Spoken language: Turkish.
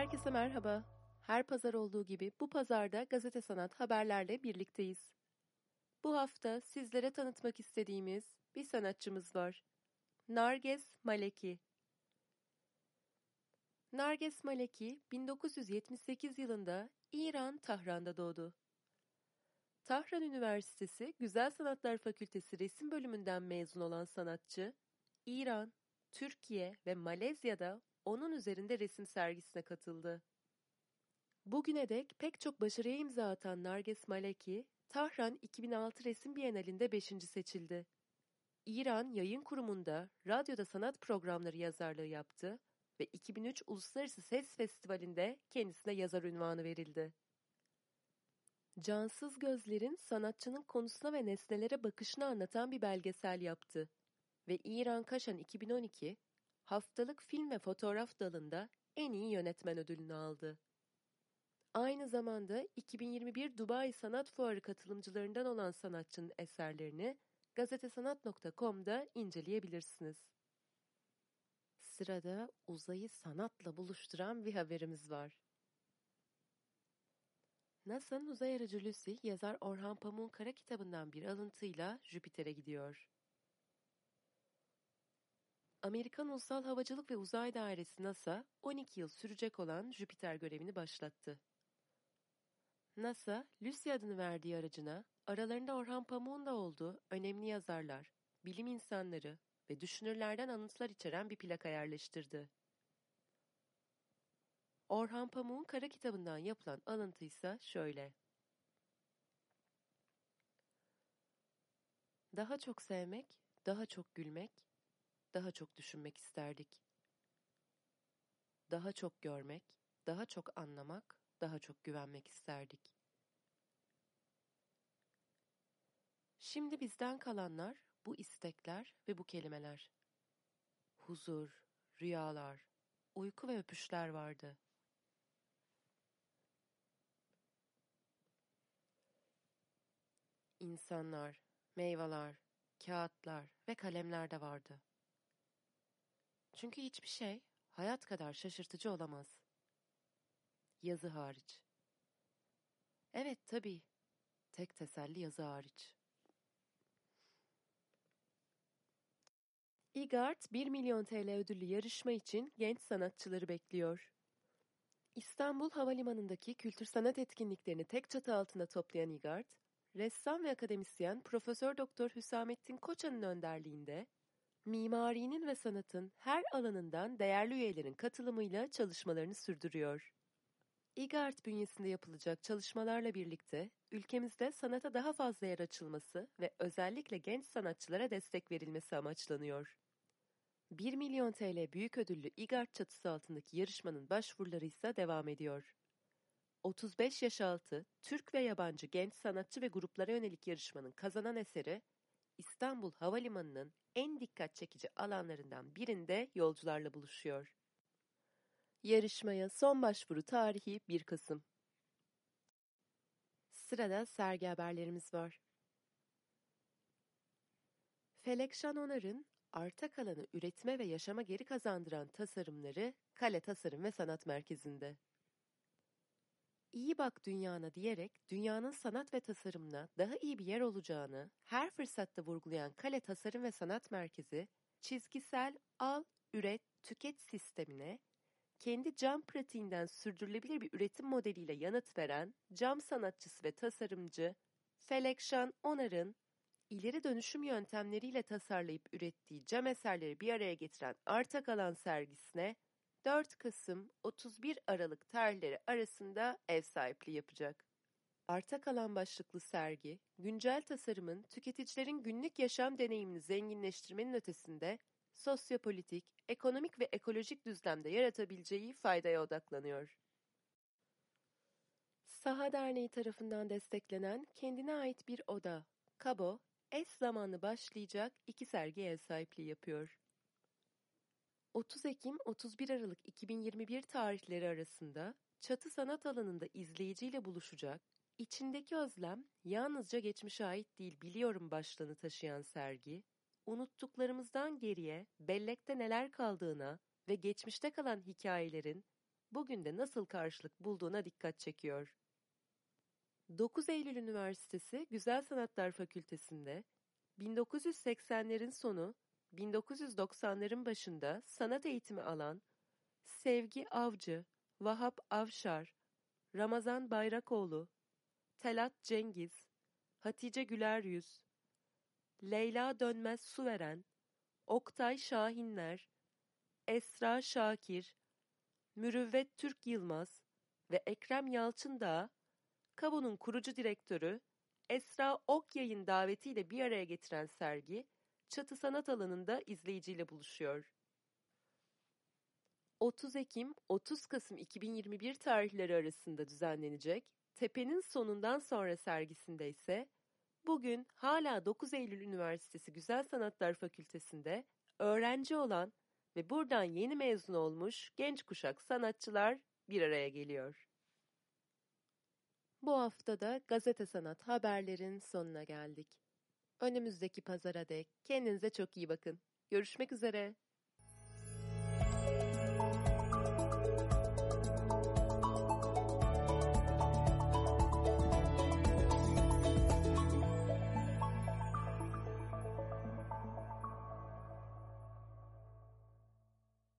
Herkese merhaba. Her pazar olduğu gibi bu pazarda gazete sanat haberlerle birlikteyiz. Bu hafta sizlere tanıtmak istediğimiz bir sanatçımız var. Narges Maleki. Narges Maleki 1978 yılında İran Tahran'da doğdu. Tahran Üniversitesi Güzel Sanatlar Fakültesi Resim Bölümünden mezun olan sanatçı, İran, Türkiye ve Malezya'da onun üzerinde resim sergisine katıldı. Bugüne dek pek çok başarıya imza atan Narges Maleki, Tahran 2006 Resim Bienalinde 5. seçildi. İran Yayın Kurumu'nda radyoda sanat programları yazarlığı yaptı ve 2003 Uluslararası Ses Festivali'nde kendisine yazar ünvanı verildi. Cansız Gözler'in sanatçının konusuna ve nesnelere bakışını anlatan bir belgesel yaptı ve İran Kaşan 2012 haftalık film ve fotoğraf dalında en iyi yönetmen ödülünü aldı. Aynı zamanda 2021 Dubai Sanat Fuarı katılımcılarından olan sanatçının eserlerini gazetesanat.com'da inceleyebilirsiniz. Sırada uzayı sanatla buluşturan bir haberimiz var. NASA'nın uzay aracı Lucy, yazar Orhan Pamuk'un kara kitabından bir alıntıyla Jüpiter'e gidiyor. Amerikan Ulusal Havacılık ve Uzay Dairesi NASA, 12 yıl sürecek olan Jüpiter görevini başlattı. NASA, Lucy adını verdiği aracına, aralarında Orhan Pamuk'un da olduğu önemli yazarlar, bilim insanları ve düşünürlerden anıtlar içeren bir plaka yerleştirdi. Orhan Pamuk'un kara kitabından yapılan alıntı ise şöyle. Daha çok sevmek, daha çok gülmek, daha çok düşünmek isterdik. Daha çok görmek, daha çok anlamak, daha çok güvenmek isterdik. Şimdi bizden kalanlar bu istekler ve bu kelimeler. Huzur, rüyalar, uyku ve öpüşler vardı. İnsanlar, meyveler, kağıtlar ve kalemler de vardı. Çünkü hiçbir şey hayat kadar şaşırtıcı olamaz. Yazı hariç. Evet tabii. Tek teselli yazı hariç. İGART 1 milyon TL ödüllü yarışma için genç sanatçıları bekliyor. İstanbul Havalimanı'ndaki kültür sanat etkinliklerini tek çatı altında toplayan İGART, ressam ve akademisyen Profesör Doktor Hüsamettin Koçan'ın önderliğinde mimarinin ve sanatın her alanından değerli üyelerin katılımıyla çalışmalarını sürdürüyor. İGART bünyesinde yapılacak çalışmalarla birlikte ülkemizde sanata daha fazla yer açılması ve özellikle genç sanatçılara destek verilmesi amaçlanıyor. 1 milyon TL büyük ödüllü İGART çatısı altındaki yarışmanın başvuruları ise devam ediyor. 35 yaş altı Türk ve yabancı genç sanatçı ve gruplara yönelik yarışmanın kazanan eseri İstanbul Havalimanı'nın en dikkat çekici alanlarından birinde yolcularla buluşuyor. Yarışmaya son başvuru tarihi 1 Kasım. Sırada sergi haberlerimiz var. Felek Şanonar'ın arta kalanı üretime ve yaşama geri kazandıran tasarımları Kale Tasarım ve Sanat Merkezi'nde. İyi bak dünyana diyerek dünyanın sanat ve tasarımına daha iyi bir yer olacağını her fırsatta vurgulayan Kale Tasarım ve Sanat Merkezi, çizgisel al, üret, tüket sistemine kendi cam pratiğinden sürdürülebilir bir üretim modeliyle yanıt veren cam sanatçısı ve tasarımcı Felekşan Onar'ın ileri dönüşüm yöntemleriyle tasarlayıp ürettiği cam eserleri bir araya getiren arta kalan sergisine 4 Kasım 31 Aralık tarihleri arasında ev sahipliği yapacak. Arta kalan başlıklı sergi, güncel tasarımın tüketicilerin günlük yaşam deneyimini zenginleştirmenin ötesinde sosyopolitik, ekonomik ve ekolojik düzlemde yaratabileceği faydaya odaklanıyor. Saha Derneği tarafından desteklenen kendine ait bir oda, Kabo, eş zamanlı başlayacak iki sergi ev sahipliği yapıyor. 30 Ekim-31 Aralık 2021 tarihleri arasında çatı sanat alanında izleyiciyle buluşacak, içindeki özlem yalnızca geçmişe ait değil biliyorum başlığını taşıyan sergi, unuttuklarımızdan geriye bellekte neler kaldığına ve geçmişte kalan hikayelerin bugün de nasıl karşılık bulduğuna dikkat çekiyor. 9 Eylül Üniversitesi Güzel Sanatlar Fakültesi'nde 1980'lerin sonu, 1990'ların başında sanat eğitimi alan Sevgi Avcı, Vahap Avşar, Ramazan Bayrakoğlu, Telat Cengiz, Hatice Güleryüz, Leyla Dönmez Suveren, Oktay Şahinler, Esra Şakir, Mürüvvet Türk Yılmaz ve Ekrem Yalçın da Kabo'nun kurucu direktörü Esra Okyay'ın davetiyle bir araya getiren sergi, Çatı Sanat Alanı'nda izleyiciyle buluşuyor. 30 Ekim 30 Kasım 2021 tarihleri arasında düzenlenecek Tepenin sonundan sonra sergisinde ise bugün hala 9 Eylül Üniversitesi Güzel Sanatlar Fakültesi'nde öğrenci olan ve buradan yeni mezun olmuş genç kuşak sanatçılar bir araya geliyor. Bu hafta da gazete sanat haberlerin sonuna geldik. Önümüzdeki pazara dek kendinize çok iyi bakın. Görüşmek üzere.